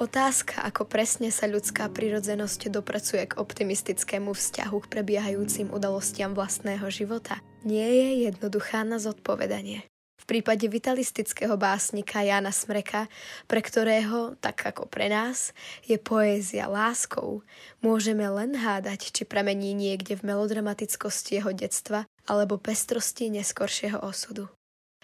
Otázka, ako presne sa ľudská prirodzenosť dopracuje k optimistickému vzťahu k prebiehajúcim udalostiam vlastného života, nie je jednoduchá na zodpovedanie. V prípade vitalistického básnika Jana Smreka, pre ktorého, tak ako pre nás, je poézia láskou, môžeme len hádať, či pramení niekde v melodramatickosti jeho detstva alebo pestrosti neskoršieho osudu.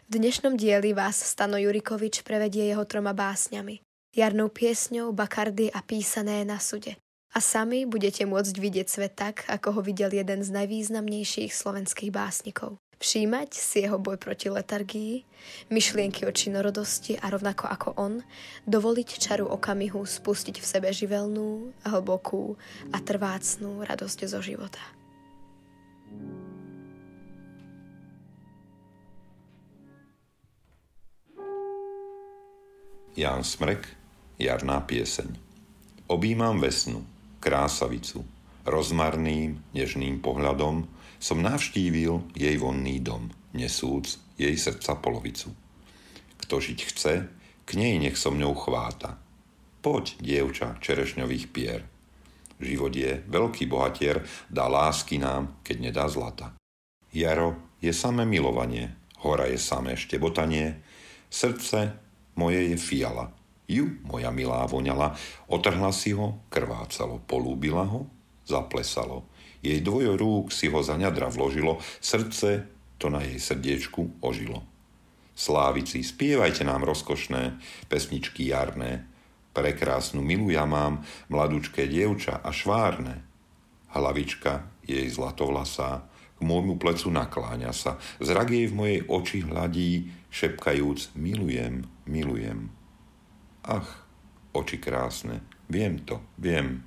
V dnešnom dieli vás Stano Jurikovič prevedie jeho troma básňami jarnou piesňou, bakardy a písané na sude. A sami budete môcť vidieť svet tak, ako ho videl jeden z najvýznamnejších slovenských básnikov. Všímať si jeho boj proti letargii, myšlienky o činorodosti a rovnako ako on, dovoliť čaru okamihu spustiť v sebe živelnú, hlbokú a trvácnú radosť zo života. Jan Smrek jarná pieseň. Obímam vesnu, krásavicu, rozmarným, nežným pohľadom som navštívil jej vonný dom, nesúc jej srdca polovicu. Kto žiť chce, k nej nech so mňou chváta. Poď, dievča čerešňových pier. Život je veľký bohatier, dá lásky nám, keď nedá zlata. Jaro je samé milovanie, hora je samé štebotanie, srdce moje je fiala, ju, moja milá, voňala, otrhla si ho, krvácalo, polúbila ho, zaplesalo. Jej dvojo rúk si ho za ňadra vložilo, srdce to na jej srdiečku ožilo. Slávici, spievajte nám rozkošné pesničky jarné. Prekrásnu milu ja mám, mladúčké dievča a švárne. Hlavička jej zlatovlasá, k môjmu plecu nakláňa sa. Zrak jej v mojej oči hladí, šepkajúc milujem, milujem. Ach, oči krásne, viem to, viem.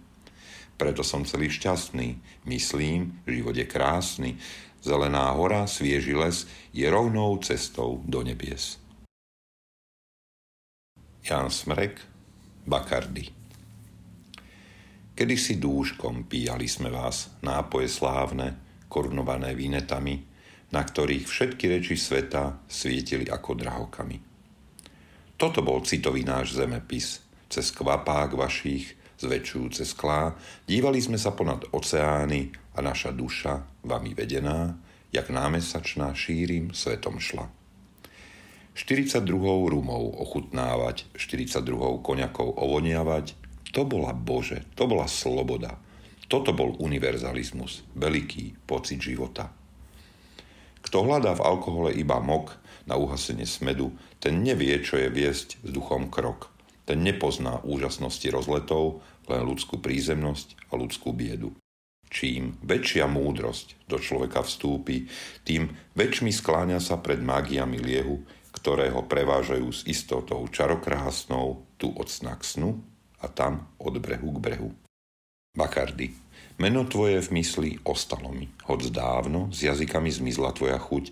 Preto som celý šťastný. Myslím, život je krásny. Zelená hora, svieži les je rovnou cestou do nebies. Jan Smrek, Bakardy Kedysi dúškom píjali sme vás, nápoje slávne, korunované vínetami, na ktorých všetky reči sveta svietili ako drahokami. Toto bol citový náš zemepis. Cez kvapák vašich, zväčšujúce sklá, dívali sme sa ponad oceány a naša duša, vami vedená, jak námesačná šírim svetom šla. 42 rumov ochutnávať, 42 koňakov ovoniavať, to bola Bože, to bola sloboda. Toto bol univerzalizmus, veľký pocit života. Kto hľadá v alkohole iba mok, na uhasenie smedu, ten nevie, čo je viesť s duchom krok. Ten nepozná úžasnosti rozletov, len ľudskú prízemnosť a ľudskú biedu. Čím väčšia múdrosť do človeka vstúpi, tým väčšmi skláňa sa pred mágiami liehu, ktoré ho prevážajú s istotou čarokrásnou tu od sna k snu a tam od brehu k brehu. Bakardy, meno tvoje v mysli ostalo mi, hoď dávno s jazykami zmizla tvoja chuť,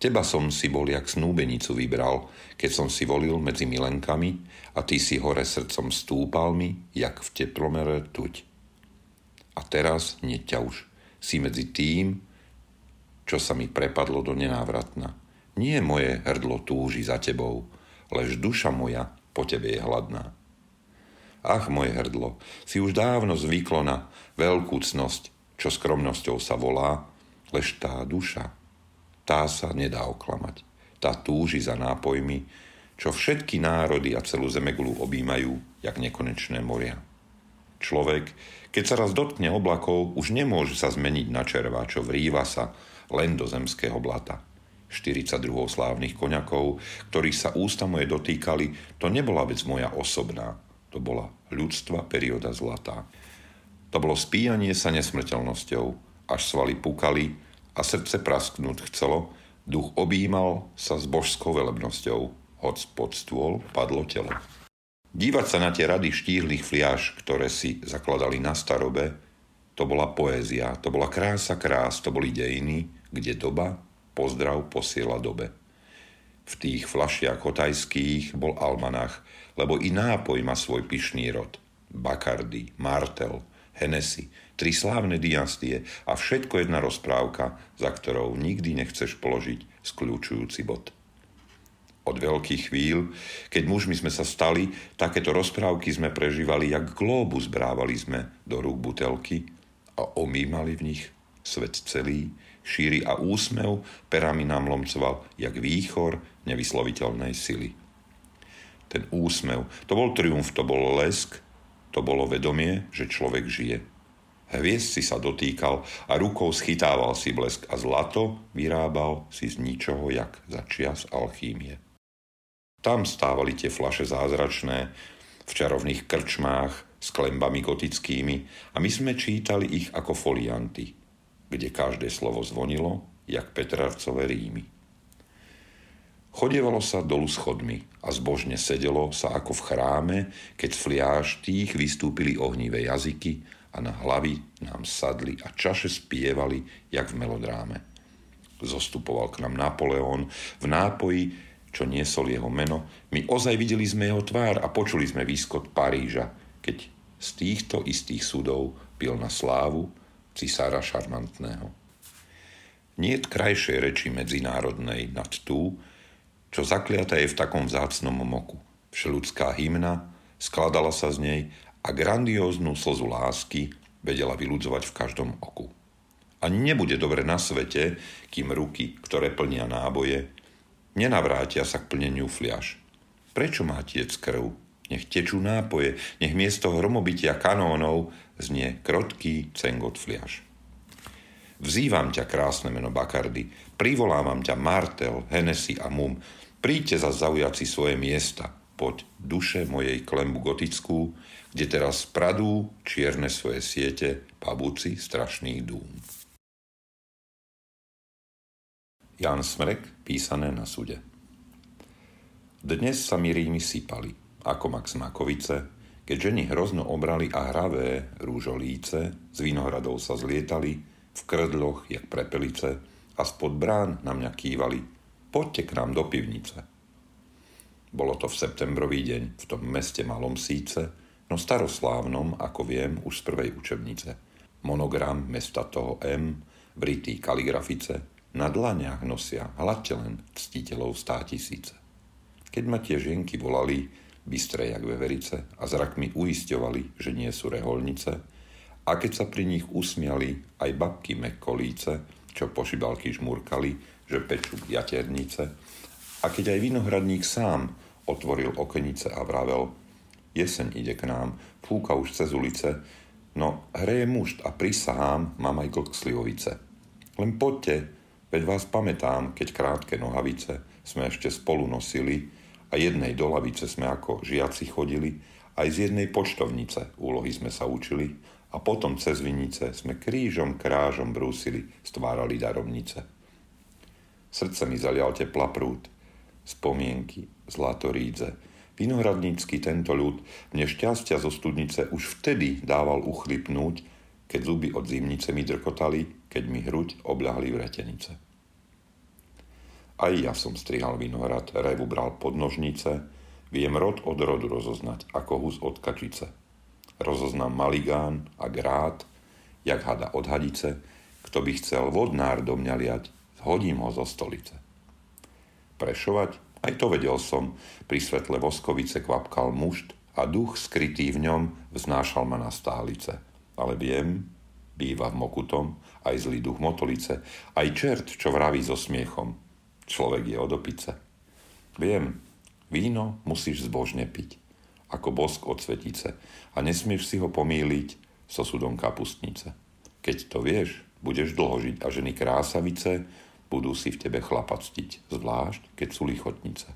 Teba som si bol jak snúbenicu vybral, keď som si volil medzi milenkami a ty si hore srdcom stúpal mi, jak v teplomere tuť. A teraz nie už. Si medzi tým, čo sa mi prepadlo do nenávratna. Nie moje hrdlo túži za tebou, lež duša moja po tebe je hladná. Ach, moje hrdlo, si už dávno zvyklo na veľkú cnosť, čo skromnosťou sa volá, lež tá duša, tá sa nedá oklamať. Tá túži za nápojmi, čo všetky národy a celú zemegulu objímajú, jak nekonečné moria. Človek, keď sa raz dotkne oblakov, už nemôže sa zmeniť na červa, čo vrýva sa len do zemského blata. 42 slávnych koňakov, ktorí sa ústa moje dotýkali, to nebola vec moja osobná, to bola ľudstva perióda zlatá. To bolo spíjanie sa nesmrteľnosťou, až svaly pukali, a srdce prasknúť chcelo, duch objímal sa s božskou velebnosťou, hoď pod stôl padlo telo. Dívať sa na tie rady štíhlych fliaž, ktoré si zakladali na starobe, to bola poézia, to bola krása krás, to boli dejiny, kde doba pozdrav posiela dobe. V tých flašiach hotajských bol almanach, lebo i nápoj má svoj pyšný rod. Bakardy, Martel, Hennessy, tri slávne dynastie a všetko jedna rozprávka, za ktorou nikdy nechceš položiť skľúčujúci bod. Od veľkých chvíľ, keď mužmi sme sa stali, takéto rozprávky sme prežívali, jak glóbus brávali sme do rúk butelky a omýmali v nich svet celý, šíri a úsmev perami nám lomcoval, jak výchor nevysloviteľnej sily. Ten úsmev, to bol triumf, to bol lesk, to bolo vedomie, že človek žije. Hviezd si sa dotýkal a rukou schytával si blesk a zlato vyrábal si z ničoho, jak za čias alchímie. Tam stávali tie flaše zázračné, v čarovných krčmách s klembami gotickými a my sme čítali ich ako folianty, kde každé slovo zvonilo, jak Petrarcové rímy. Chodievalo sa dolu schodmi a zbožne sedelo sa ako v chráme, keď z fliáž tých vystúpili ohnivé jazyky a na hlavy nám sadli a čaše spievali, jak v melodráme. Zostupoval k nám Napoleon v nápoji, čo niesol jeho meno, my ozaj videli sme jeho tvár a počuli sme výskot Paríža, keď z týchto istých súdov pil na slávu cisára šarmantného. Nie krajšej reči medzinárodnej nad tú, čo zakliata je v takom vzácnom moku. Všeludská hymna, skladala sa z nej a grandióznu slzu lásky vedela vyludzovať v každom oku. Ani nebude dobre na svete, kým ruky, ktoré plnia náboje, nenavrátia sa k plneniu fliaž. Prečo má tiec krv? Nech tečú nápoje, nech miesto hromobytia kanónov znie krotký cengot fliaž. Vzývam ťa, krásne meno Bakardy, privolávam ťa Martel, Hennessy a Mum, príďte za zaujať svoje miesta, poď duše mojej klembu gotickú, kde teraz pradú čierne svoje siete pabúci strašných dúm. Jan Smrek, písané na súde. Dnes sa mi rímy sypali, ako Max Makovice, keď ženy hrozno obrali a hravé rúžolíce z vinohradov sa zlietali, v krdloch, jak prepelice, a spod brán na mňa kývali, poďte k nám do pivnice. Bolo to v septembrový deň, v tom meste malom síce, no staroslávnom, ako viem, už z prvej učebnice. Monogram mesta toho M, vritý kaligrafice, na dlaniach nosia hladte len ctiteľov stá tisíce. Keď ma tie žienky volali, bystré jak veverice, a zrakmi uisťovali, že nie sú reholnice, a keď sa pri nich usmiali aj babky mekkolíce, čo po šibalky žmurkali, že pečú jaternice, a keď aj vinohradník sám otvoril okenice a vravel, jeseň ide k nám, fúka už cez ulice, no hreje mušt a prisahám, mám aj glk slivovice. Len poďte, Veď vás pamätám, keď krátke nohavice sme ešte spolu nosili a jednej do lavice sme ako žiaci chodili, aj z jednej poštovnice úlohy sme sa učili a potom cez vinice sme krížom krážom brúsili, stvárali darovnice. Srdce mi zalial tepla prúd, spomienky, zlatorídze, Vinohradnícky tento ľud mne šťastia zo studnice už vtedy dával uchlipnúť, keď zuby od zimnice mi drkotali keď mi hruď obľahli vretenice. Aj ja som strihal vinohrad, revu bral pod nožnice, viem rod od rodu rozoznať, ako hus od kačice. Rozoznám maligán a grát, jak hada od hadice, kto by chcel vodnár do mňa liať, zhodím ho zo stolice. Prešovať? Aj to vedel som, pri svetle voskovice kvapkal mušt a duch skrytý v ňom vznášal ma na stálice. Ale viem, býva v mokutom, aj zlý duch motolice, aj čert, čo vraví so smiechom. Človek je od opice. Viem, víno musíš zbožne piť, ako bosk od svetice a nesmieš si ho pomýliť so sudom kapustnice. Keď to vieš, budeš dlho žiť a ženy krásavice budú si v tebe chlapactiť, zvlášť keď sú lichotnice.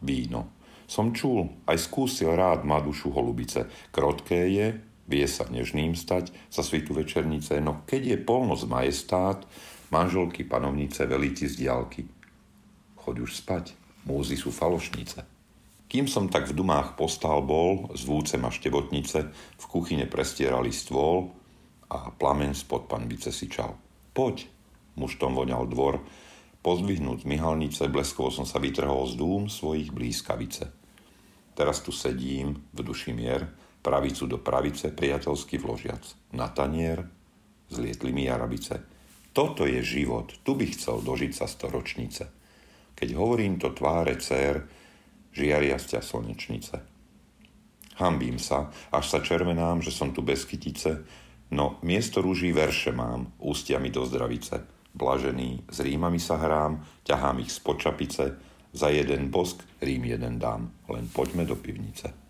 Víno. Som čul, aj skúsil rád má dušu holubice. Krotké je, vie sa nežným stať za svitu večernice, no keď je polnoc majestát, manželky panovnice velíti z diálky. Choď už spať, múzy sú falošnice. Kým som tak v dumách postal bol, s vúcem a števotnice, v kuchyne prestierali stôl a plamen spod panbice si čal. Poď, muštom voňal dvor, pozdvihnúť myhalnice, bleskovo som sa vytrhol z dúm svojich blízkavice. Teraz tu sedím, v duši mier, pravicu do pravice priateľsky vložiac. Na tanier zlietli mi jarabice. Toto je život, tu by chcel dožiť sa storočnice. keď hovorím to tváre cér, žiaria sťa slnečnice. Hambím sa, až sa červenám, že som tu bez kytice, no miesto rúží verše mám, ústiami do zdravice. Blažený, s rímami sa hrám, ťahám ich z počapice, za jeden bosk rím jeden dám, len poďme do pivnice.